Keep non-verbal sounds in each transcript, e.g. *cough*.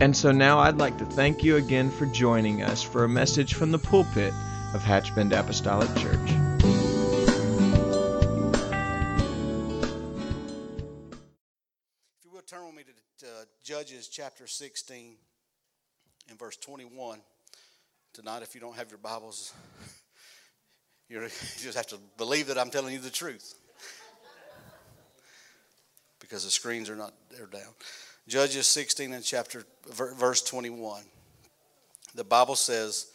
And so now I'd like to thank you again for joining us for a message from the pulpit of Hatchbend Apostolic Church. If you will turn with me to uh, Judges chapter 16 and verse 21. Tonight, if you don't have your Bibles, *laughs* you just have to believe that I'm telling you the truth. because the screens are not, they're down. Judges 16 and chapter verse 21. The Bible says,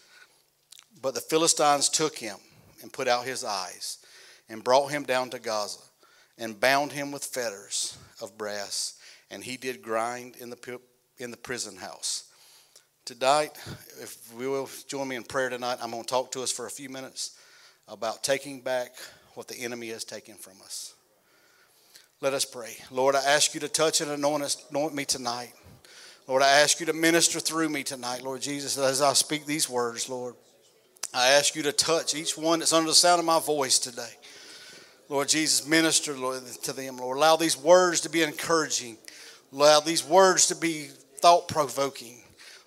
But the Philistines took him and put out his eyes and brought him down to Gaza and bound him with fetters of brass, and he did grind in the, in the prison house. Tonight, if we will join me in prayer tonight, I'm going to talk to us for a few minutes about taking back what the enemy has taken from us. Let us pray. Lord, I ask you to touch and anoint, us, anoint me tonight. Lord, I ask you to minister through me tonight, Lord Jesus, as I speak these words, Lord. I ask you to touch each one that's under the sound of my voice today. Lord Jesus, minister Lord, to them, Lord. Allow these words to be encouraging. Allow these words to be thought provoking.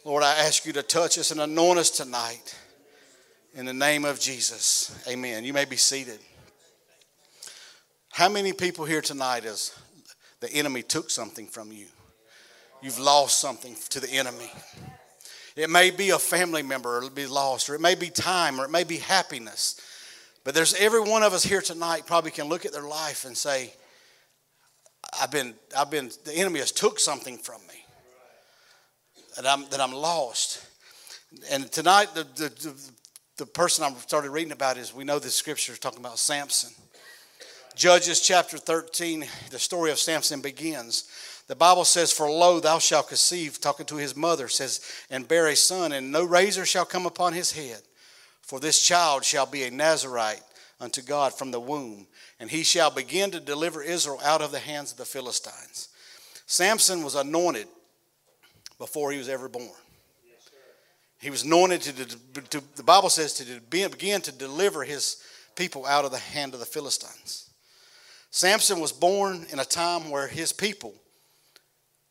Lord, I ask you to touch us and anoint us tonight. In the name of Jesus, amen. You may be seated. How many people here tonight is the enemy took something from you? You've lost something to the enemy. It may be a family member, it'll be lost, or it may be time, or it may be happiness. But there's every one of us here tonight probably can look at their life and say, I've been, I've been, the enemy has took something from me. That I'm, that I'm lost. And tonight, the, the, the person I started reading about is we know the scripture is talking about Samson. Judges chapter 13, the story of Samson begins. The Bible says, For lo, thou shalt conceive, talking to his mother, says, and bear a son, and no razor shall come upon his head. For this child shall be a Nazarite unto God from the womb, and he shall begin to deliver Israel out of the hands of the Philistines. Samson was anointed before he was ever born. He was anointed to, to the Bible says, to begin to deliver his people out of the hand of the Philistines. Samson was born in a time where his people,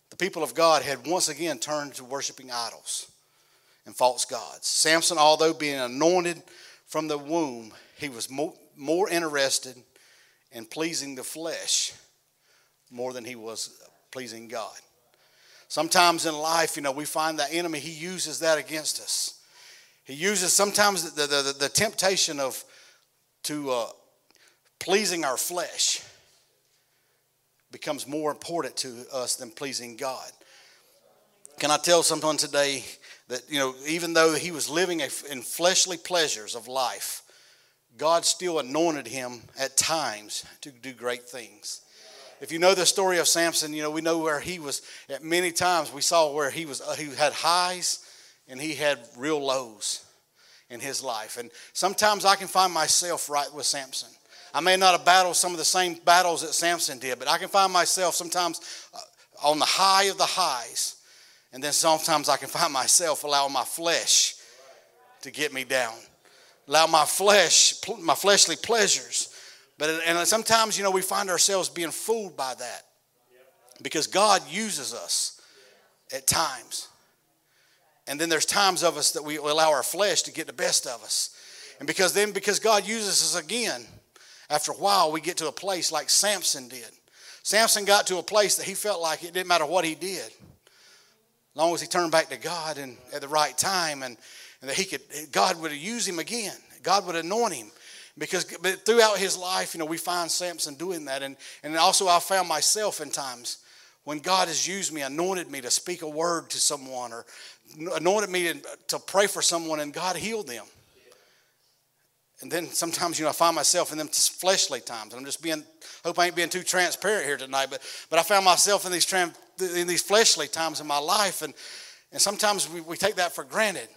the people of God, had once again turned to worshiping idols and false gods. Samson, although being anointed from the womb, he was more, more interested in pleasing the flesh more than he was pleasing God. Sometimes in life, you know, we find that enemy, he uses that against us. He uses sometimes the, the, the, the temptation of to uh, pleasing our flesh becomes more important to us than pleasing God. Can I tell someone today that, you know, even though he was living in fleshly pleasures of life, God still anointed him at times to do great things. If you know the story of Samson, you know, we know where he was at many times we saw where he was uh, he had highs and he had real lows in his life. And sometimes I can find myself right with Samson. I may not have battled some of the same battles that Samson did, but I can find myself sometimes uh, on the high of the highs. And then sometimes I can find myself allowing my flesh to get me down. Allow my flesh, my fleshly pleasures. But and sometimes, you know, we find ourselves being fooled by that. Because God uses us at times. And then there's times of us that we allow our flesh to get the best of us. And because then, because God uses us again, after a while, we get to a place like Samson did. Samson got to a place that he felt like it didn't matter what he did, as long as he turned back to God and at the right time, and, and that he could, God would use him again. God would anoint him. Because throughout his life, you know, we find Samson doing that. And, and also I found myself in times when God has used me, anointed me to speak a word to someone or anointed me to, to pray for someone and God healed them. And then sometimes, you know, I find myself in them fleshly times. And I'm just being, hope I ain't being too transparent here tonight, but, but I found myself in these, in these fleshly times in my life. And, And sometimes we, we take that for granted.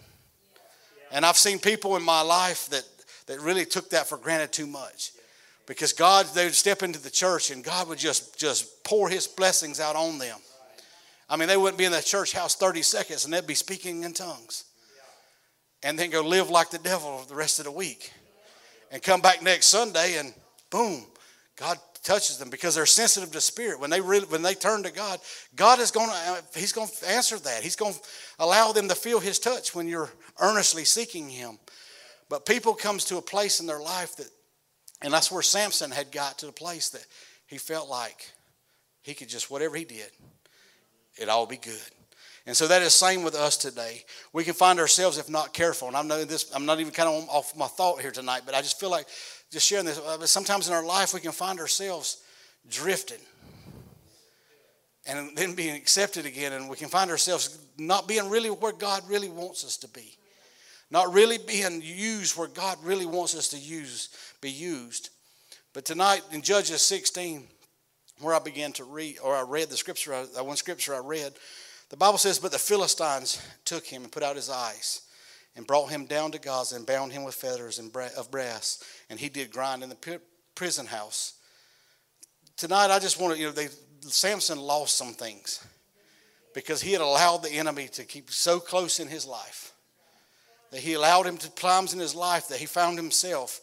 And I've seen people in my life that, that really took that for granted too much. Because God, they would step into the church and God would just, just pour his blessings out on them. I mean, they wouldn't be in that church house 30 seconds and they'd be speaking in tongues. And then go live like the devil the rest of the week. And come back next Sunday and boom, God touches them because they're sensitive to spirit. When they really, when they turn to God, God is going to He's going to answer that. He's going to allow them to feel His touch when you're earnestly seeking Him. But people comes to a place in their life that, and that's where Samson had got to the place that he felt like he could just whatever he did, it all be good. And so that is same with us today. We can find ourselves if not careful. And I know this. I'm not even kind of off my thought here tonight, but I just feel like just sharing this. Uh, but sometimes in our life we can find ourselves drifting, and then being accepted again, and we can find ourselves not being really where God really wants us to be, not really being used where God really wants us to use be used. But tonight in Judges 16, where I began to read, or I read the scripture, that one scripture I read the Bible says, But the Philistines took him and put out his eyes and brought him down to Gaza and bound him with fetters of brass, and he did grind in the prison house. Tonight, I just want to, you know, they, Samson lost some things because he had allowed the enemy to keep so close in his life that he allowed him to times in his life that he found himself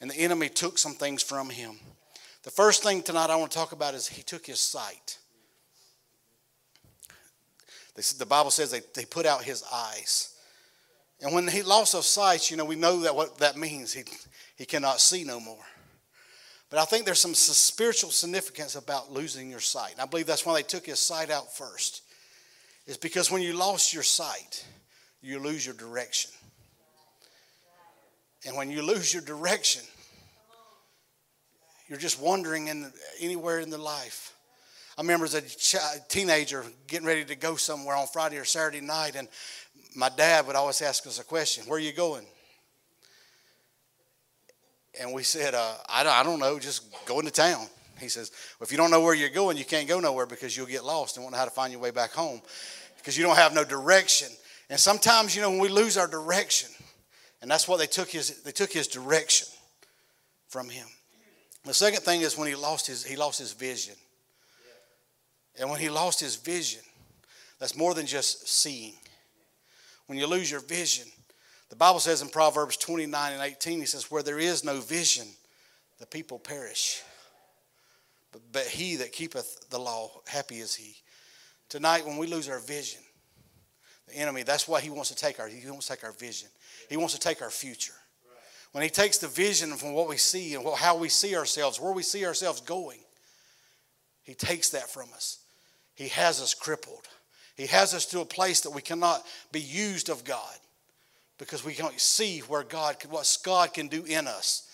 and the enemy took some things from him. The first thing tonight I want to talk about is he took his sight. The Bible says they, they put out his eyes. And when he lost of sight, you know, we know that what that means. He, he cannot see no more. But I think there's some spiritual significance about losing your sight. And I believe that's why they took his sight out first. Is because when you lost your sight, you lose your direction. And when you lose your direction, you're just wandering in anywhere in the life. I remember as a teenager getting ready to go somewhere on Friday or Saturday night, and my dad would always ask us a question Where are you going? And we said, uh, I, don't, I don't know, just go into town. He says, well, If you don't know where you're going, you can't go nowhere because you'll get lost and won't know how to find your way back home because you don't have no direction. And sometimes, you know, when we lose our direction, and that's what they took his, they took his direction from him. The second thing is when he lost his, he lost his vision. And when he lost his vision, that's more than just seeing. When you lose your vision, the Bible says in Proverbs 29 and 18, he says, Where there is no vision, the people perish. But, but he that keepeth the law, happy is he. Tonight, when we lose our vision, the enemy, that's why he wants to take our, he wants to take our vision. He wants to take our future. When he takes the vision from what we see and how we see ourselves, where we see ourselves going, he takes that from us. He has us crippled. He has us to a place that we cannot be used of God because we can't see where God, what God can do in us.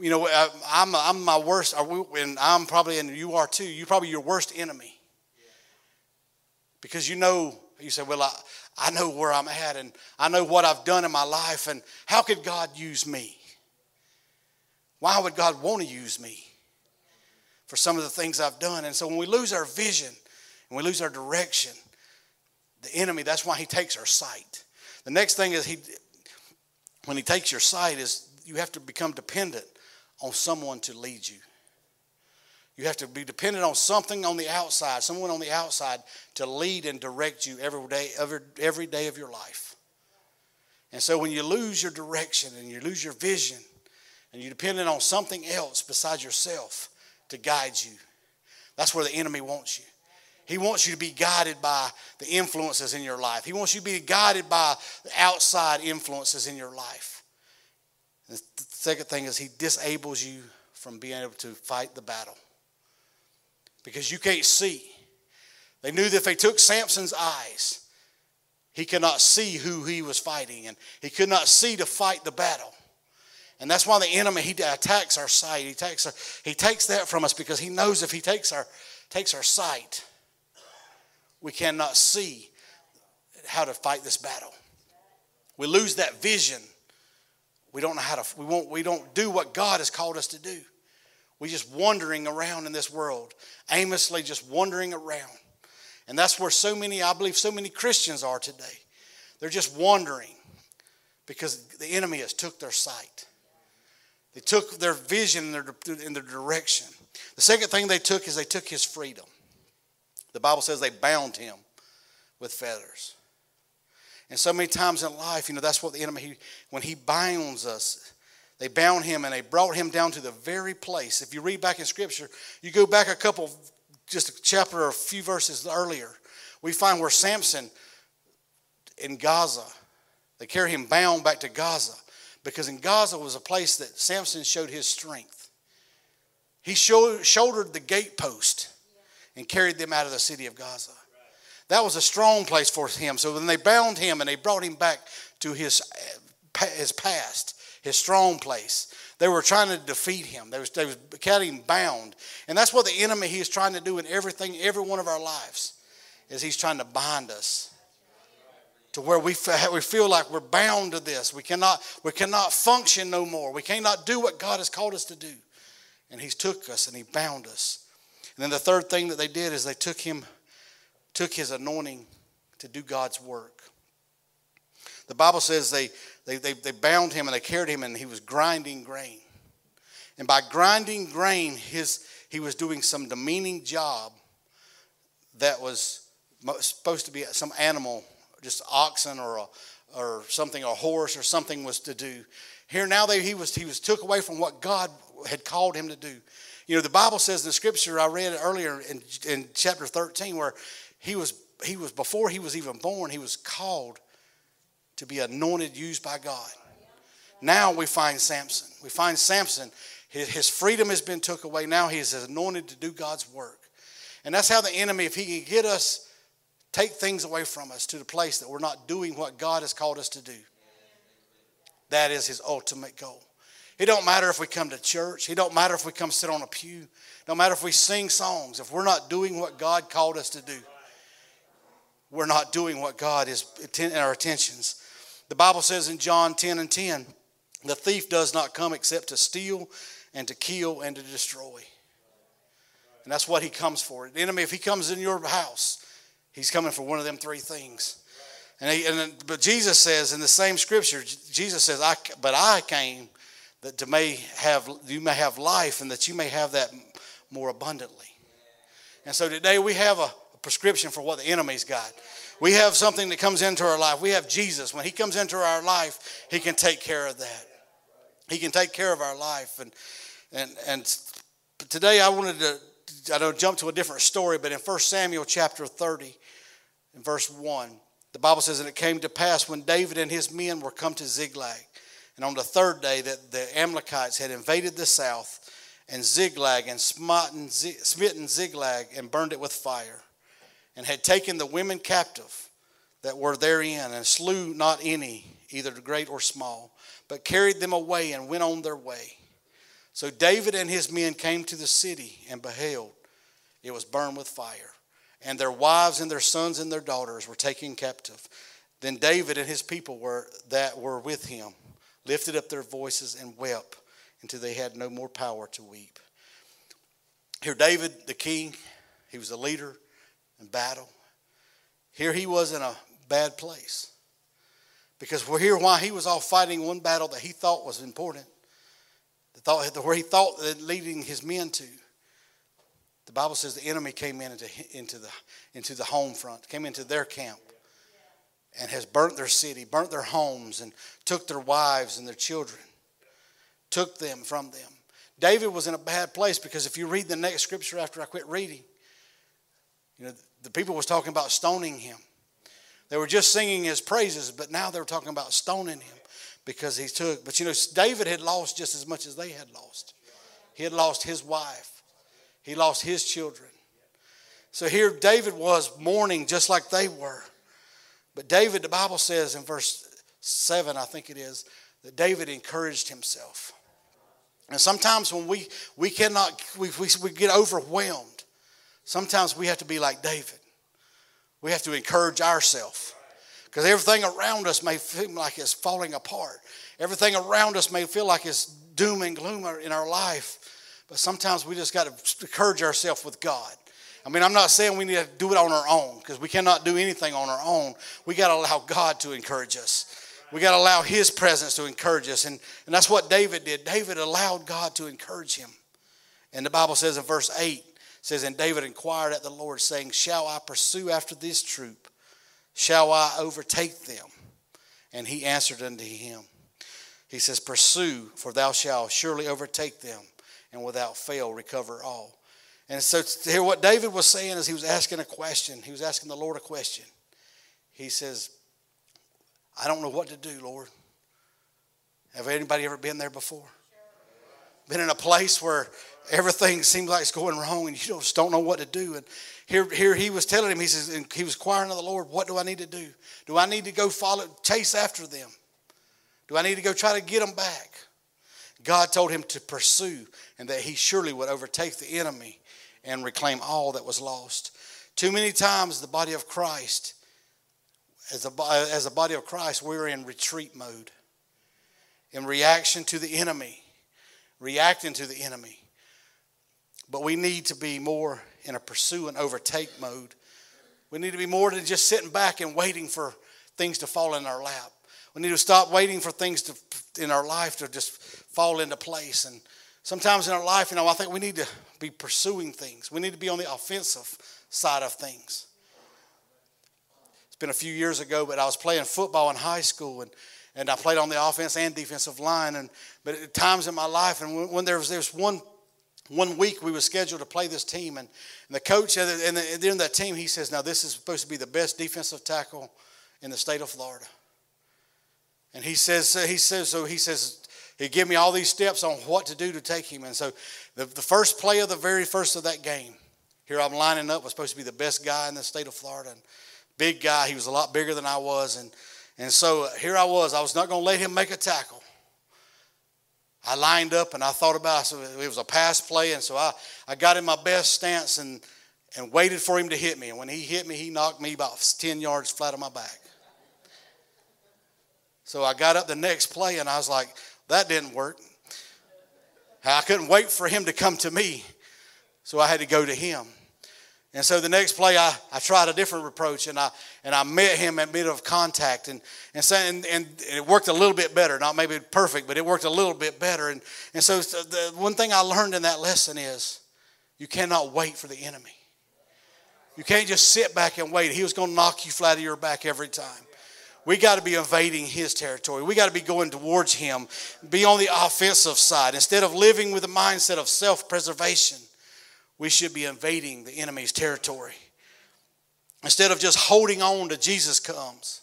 You know, I'm, I'm my worst, and I'm probably, and you are too, you're probably your worst enemy. Because you know, you say, well, I, I know where I'm at and I know what I've done in my life, and how could God use me? Why would God want to use me for some of the things I've done? And so when we lose our vision, and we lose our direction, the enemy, that's why he takes our sight. The next thing is he when he takes your sight is you have to become dependent on someone to lead you. You have to be dependent on something on the outside, someone on the outside to lead and direct you every day, every, every day of your life. And so when you lose your direction and you lose your vision and you're dependent on something else besides yourself to guide you, that's where the enemy wants you. He wants you to be guided by the influences in your life. He wants you to be guided by the outside influences in your life. the second thing is he disables you from being able to fight the battle because you can't see. They knew that if they took Samson's eyes, he could not see who he was fighting and he could not see to fight the battle. And that's why the enemy he attacks our sight. He takes our, he takes that from us because he knows if he takes our takes our sight, we cannot see how to fight this battle. We lose that vision. We don't know how to, we, won't, we don't do what God has called us to do. We're just wandering around in this world, aimlessly just wandering around. And that's where so many, I believe, so many Christians are today. They're just wandering because the enemy has took their sight. They took their vision in their, in their direction. The second thing they took is they took his freedom. The Bible says they bound him with feathers. And so many times in life, you know, that's what the enemy, he, when he binds us, they bound him and they brought him down to the very place. If you read back in Scripture, you go back a couple, just a chapter or a few verses earlier, we find where Samson in Gaza, they carry him bound back to Gaza because in Gaza was a place that Samson showed his strength. He shouldered the gatepost and carried them out of the city of Gaza. That was a strong place for him. So when they bound him and they brought him back to his, his past, his strong place, they were trying to defeat him. They was, they was kept him bound. And that's what the enemy he is trying to do in everything, every one of our lives, is he's trying to bind us to where we, we feel like we're bound to this. We cannot, we cannot function no more. We cannot do what God has called us to do. And he's took us and he bound us. And then the third thing that they did is they took him took his anointing to do God's work. The Bible says they, they, they, they bound him and they carried him and he was grinding grain. And by grinding grain, his, he was doing some demeaning job that was supposed to be some animal, just oxen or, a, or something, a horse or something was to do. Here now they, he, was, he was took away from what God had called him to do. You know, the Bible says in the scripture I read earlier in, in chapter 13 where he was, he was, before he was even born, he was called to be anointed, used by God. Now we find Samson. We find Samson, his, his freedom has been took away. Now he is anointed to do God's work. And that's how the enemy, if he can get us, take things away from us to the place that we're not doing what God has called us to do. That is his ultimate goal. It don't matter if we come to church. It don't matter if we come sit on a pew. Don't matter if we sing songs. If we're not doing what God called us to do, we're not doing what God is in our attentions. The Bible says in John 10 and 10, the thief does not come except to steal and to kill and to destroy. And that's what he comes for. The enemy, if he comes in your house, he's coming for one of them three things. And, he, and but Jesus says in the same scripture, Jesus says, I, "But I came that may have you may have life, and that you may have that more abundantly." And so today we have a, prescription for what the enemy's got. We have something that comes into our life. We have Jesus. When he comes into our life, he can take care of that. He can take care of our life. And and and today I wanted to I don't jump to a different story, but in 1 Samuel chapter 30, in verse 1, the Bible says, And it came to pass when David and his men were come to Ziklag, and on the third day that the Amalekites had invaded the south and Ziklag and smitten, smitten Ziklag and burned it with fire and had taken the women captive that were therein, and slew not any, either great or small, but carried them away and went on their way. So David and his men came to the city, and beheld, it was burned with fire, and their wives and their sons and their daughters were taken captive. Then David and his people were that were with him lifted up their voices and wept until they had no more power to weep. Here, David, the king, he was a leader in battle. Here he was in a bad place. Because we're here while he was off fighting one battle that he thought was important, the thought, where he thought that leading his men to. The Bible says the enemy came in into, into, the, into the home front, came into their camp, and has burnt their city, burnt their homes, and took their wives and their children, took them from them. David was in a bad place because if you read the next scripture after I quit reading, you know, the people was talking about stoning him. They were just singing his praises, but now they were talking about stoning him because he took. But you know, David had lost just as much as they had lost. He had lost his wife, he lost his children. So here David was mourning just like they were. But David, the Bible says in verse 7, I think it is, that David encouraged himself. And sometimes when we, we cannot, we, we, we get overwhelmed Sometimes we have to be like David. We have to encourage ourselves. Because everything around us may feel like it's falling apart. Everything around us may feel like it's doom and gloom in our life. But sometimes we just got to encourage ourselves with God. I mean, I'm not saying we need to do it on our own because we cannot do anything on our own. We got to allow God to encourage us. We got to allow His presence to encourage us. And, and that's what David did. David allowed God to encourage him. And the Bible says in verse 8, says, And David inquired at the Lord, saying, Shall I pursue after this troop? Shall I overtake them? And he answered unto him, He says, Pursue, for thou shalt surely overtake them, and without fail recover all. And so to hear what David was saying is he was asking a question. He was asking the Lord a question. He says, I don't know what to do, Lord. Have anybody ever been there before? Been in a place where everything seems like it's going wrong and you just don't know what to do. And here, here he was telling him, he says, and he was inquiring of the Lord, what do I need to do? Do I need to go follow, chase after them? Do I need to go try to get them back? God told him to pursue and that he surely would overtake the enemy and reclaim all that was lost. Too many times, the body of Christ, as a, as a body of Christ, we're in retreat mode, in reaction to the enemy, reacting to the enemy. But we need to be more in a pursue and overtake mode. We need to be more than just sitting back and waiting for things to fall in our lap. We need to stop waiting for things to, in our life to just fall into place. And sometimes in our life, you know, I think we need to be pursuing things. We need to be on the offensive side of things. It's been a few years ago, but I was playing football in high school, and, and I played on the offense and defensive line. And but at times in my life, and when, when there was one one week we were scheduled to play this team, and, and the coach and, the, and during that team he says, "Now this is supposed to be the best defensive tackle in the state of Florida." And he says, he says, so he says, he gave me all these steps on what to do to take him. And so the, the first play of the very first of that game, here I'm lining up, was supposed to be the best guy in the state of Florida. And big guy, he was a lot bigger than I was. And, and so uh, here I was, I was not going to let him make a tackle. I lined up and I thought about it. So it was a pass play, and so I, I got in my best stance and, and waited for him to hit me. And when he hit me, he knocked me about 10 yards flat on my back. So I got up the next play and I was like, that didn't work. I couldn't wait for him to come to me, so I had to go to him. And so the next play, I, I tried a different approach, and I and I met him at bit of contact, and and, so, and and it worked a little bit better. Not maybe perfect, but it worked a little bit better. And and so the one thing I learned in that lesson is, you cannot wait for the enemy. You can't just sit back and wait. He was going to knock you flat of your back every time. We got to be invading his territory. We got to be going towards him, be on the offensive side. Instead of living with a mindset of self preservation, we should be invading the enemy's territory. Instead of just holding on to Jesus comes,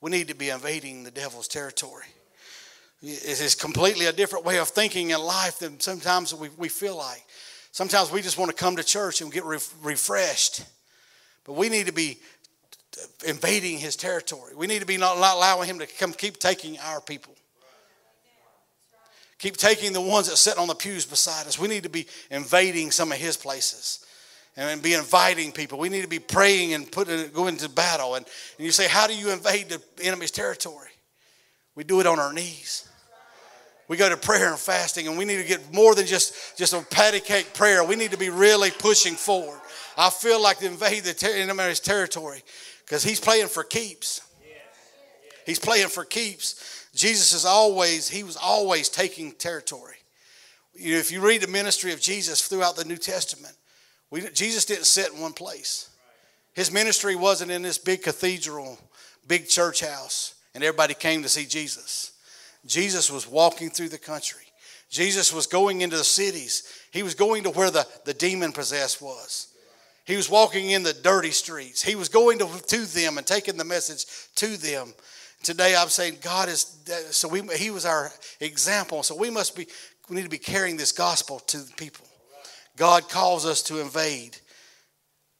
we need to be invading the devil's territory. It's completely a different way of thinking in life than sometimes we, we feel like. Sometimes we just want to come to church and get re- refreshed. But we need to be invading his territory. We need to be not allowing him to come keep taking our people. Keep taking the ones that sit on the pews beside us. We need to be invading some of his places and be inviting people. We need to be praying and putting going into battle. And, and you say, How do you invade the enemy's territory? We do it on our knees. We go to prayer and fasting, and we need to get more than just, just a patty cake prayer. We need to be really pushing forward. I feel like to invade the ter- enemy's territory because he's playing for keeps. He's playing for keeps. Jesus is always, he was always taking territory. You know, if you read the ministry of Jesus throughout the New Testament, we, Jesus didn't sit in one place. His ministry wasn't in this big cathedral, big church house, and everybody came to see Jesus. Jesus was walking through the country. Jesus was going into the cities. He was going to where the, the demon possessed was. He was walking in the dirty streets. He was going to, to them and taking the message to them. Today I'm saying God is, so we, he was our example. So we must be, we need to be carrying this gospel to the people. God calls us to invade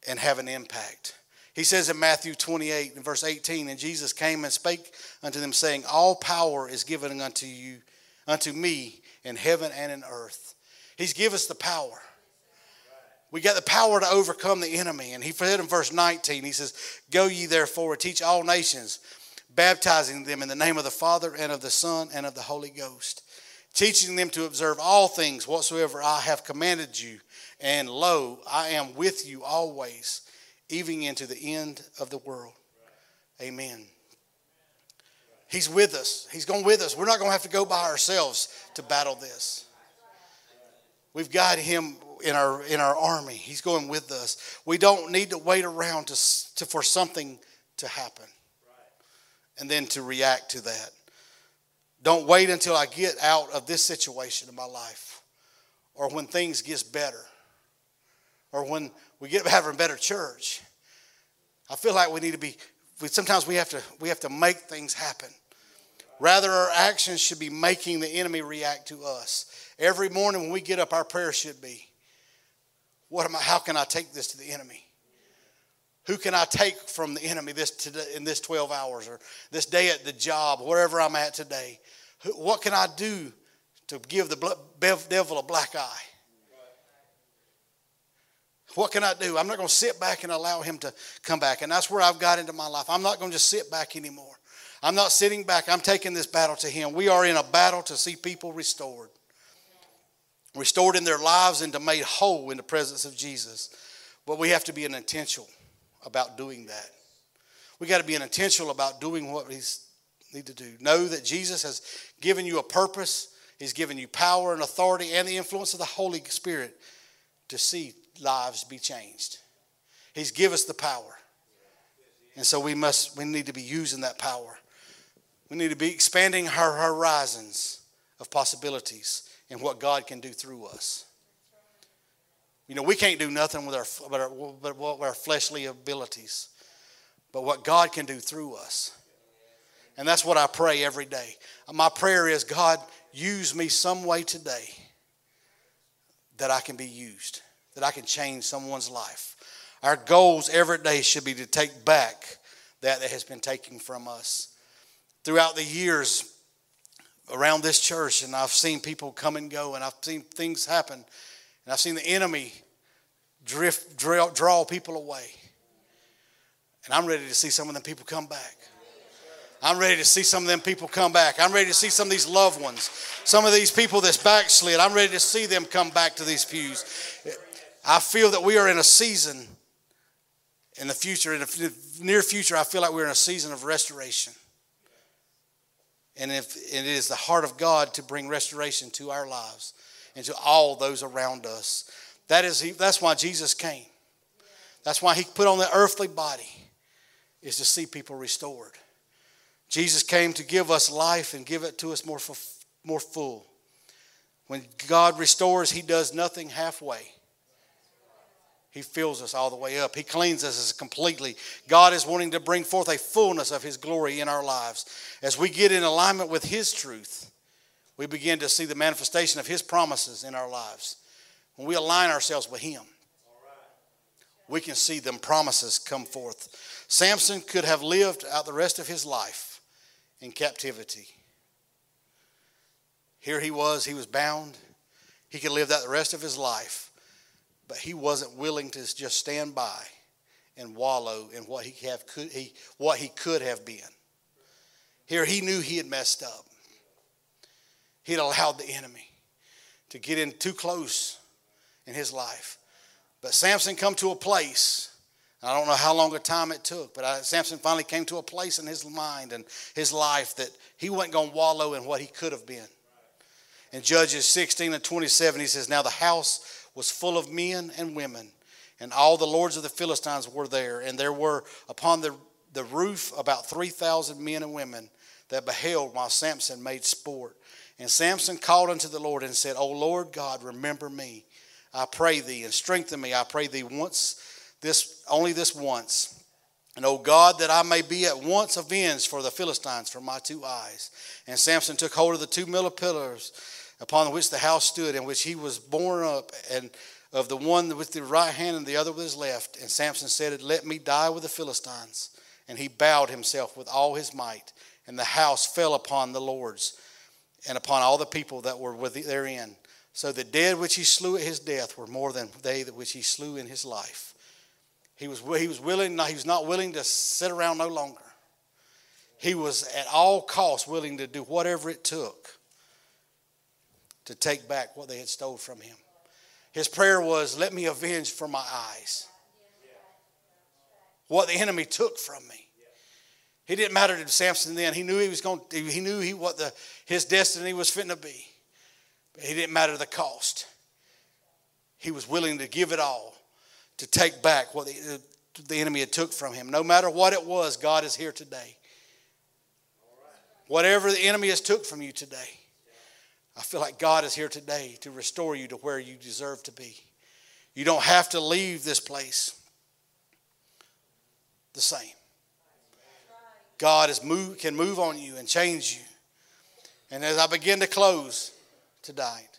and have an impact. He says in Matthew 28 and verse 18, and Jesus came and spake unto them, saying, All power is given unto you, unto me in heaven and in earth. He's given us the power. We got the power to overcome the enemy. And he said in verse 19, he says, Go ye therefore, teach all nations, baptizing them in the name of the Father and of the Son and of the Holy Ghost, teaching them to observe all things whatsoever I have commanded you. And lo, I am with you always, even into the end of the world. Amen. He's with us. He's going with us. We're not going to have to go by ourselves to battle this. We've got him in our in our army. He's going with us. We don't need to wait around to, to for something to happen and then to react to that. Don't wait until I get out of this situation in my life or when things gets better or when we get *laughs* having a better church. I feel like we need to be we, sometimes we have to we have to make things happen. Rather our actions should be making the enemy react to us. Every morning when we get up our prayer should be what am I how can I take this to the enemy? Who can I take from the enemy this today, in this 12 hours or this day at the job, wherever I'm at today? What can I do to give the devil a black eye? What can I do? I'm not going to sit back and allow him to come back. And that's where I've got into my life. I'm not going to just sit back anymore. I'm not sitting back. I'm taking this battle to him. We are in a battle to see people restored. Restored in their lives and to made whole in the presence of Jesus. But we have to be an intentional about doing that. We got to be an intentional about doing what we need to do. Know that Jesus has given you a purpose. He's given you power and authority and the influence of the Holy Spirit to see lives be changed. He's given us the power. And so we must we need to be using that power. We need to be expanding our horizons of possibilities and what God can do through us. You know, we can't do nothing with our, with our, with our fleshly abilities, but what God can do through us. And that's what I pray every day. My prayer is God, use me some way today that I can be used, that I can change someone's life. Our goals every day should be to take back that that has been taken from us. Throughout the years around this church, and I've seen people come and go, and I've seen things happen and I've seen the enemy drift, draw, draw people away. And I'm ready to see some of them people come back. I'm ready to see some of them people come back. I'm ready to see some of these loved ones, some of these people that's backslid. I'm ready to see them come back to these pews. I feel that we are in a season in the future, in the near future, I feel like we're in a season of restoration. And if it is the heart of God to bring restoration to our lives and to all those around us. That is, that's why Jesus came. That's why he put on the earthly body, is to see people restored. Jesus came to give us life and give it to us more, more full. When God restores, he does nothing halfway. He fills us all the way up. He cleans us completely. God is wanting to bring forth a fullness of His glory in our lives. As we get in alignment with His truth, we begin to see the manifestation of His promises in our lives. When we align ourselves with Him, we can see them promises come forth. Samson could have lived out the rest of his life in captivity. Here he was, he was bound. He could live that the rest of his life, but he wasn't willing to just stand by and wallow in what he, have, could, he, what he could have been. Here he knew he had messed up. He'd allowed the enemy to get in too close in his life. But Samson come to a place. I don't know how long a time it took, but I, Samson finally came to a place in his mind and his life that he wasn't going to wallow in what he could have been. In Judges 16 and 27, he says, Now the house was full of men and women, and all the lords of the Philistines were there, and there were upon the, the roof about 3,000 men and women that beheld while Samson made sport. And Samson called unto the Lord and said, O Lord God, remember me. I pray thee and strengthen me. I pray thee once, this only this once. And O God, that I may be at once avenged for the Philistines from my two eyes. And Samson took hold of the two middle pillars upon which the house stood, in which he was borne up, and of the one with the right hand and the other with his left. And Samson said, Let me die with the Philistines. And he bowed himself with all his might, and the house fell upon the lords and upon all the people that were with therein. So the dead which he slew at his death were more than they that which he slew in his life. He was, he was willing, he was not willing to sit around no longer. He was at all costs willing to do whatever it took to take back what they had stole from him. His prayer was, Let me avenge for my eyes what the enemy took from me. He didn't matter to Samson then. He knew he was going. He knew he what the his destiny was fitting to be. But he didn't matter the cost. He was willing to give it all to take back what the, the enemy had took from him. No matter what it was, God is here today. Whatever the enemy has took from you today, I feel like God is here today to restore you to where you deserve to be. You don't have to leave this place the same. God is move, can move on you and change you. And as I begin to close tonight,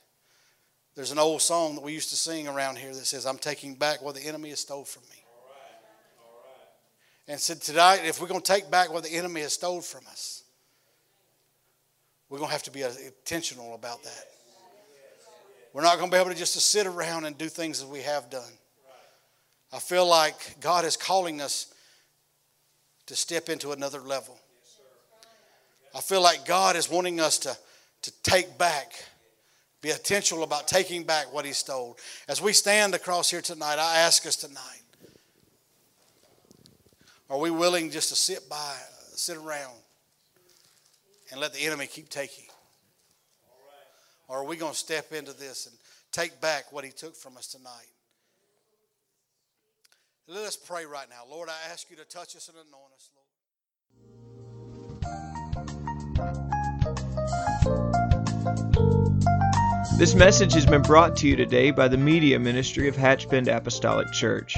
there's an old song that we used to sing around here that says, I'm taking back what the enemy has stole from me. And said tonight, if we're going to take back what the enemy has stole from us, we're going to have to be intentional about that. We're not going to be able to just to sit around and do things as we have done. I feel like God is calling us to step into another level. I feel like God is wanting us to, to take back, be intentional about taking back what He stole. As we stand across here tonight, I ask us tonight are we willing just to sit by, sit around, and let the enemy keep taking? Or are we going to step into this and take back what He took from us tonight? Let us pray right now. Lord, I ask you to touch us and anoint us, Lord. This message has been brought to you today by the Media Ministry of Hatchbend Apostolic Church.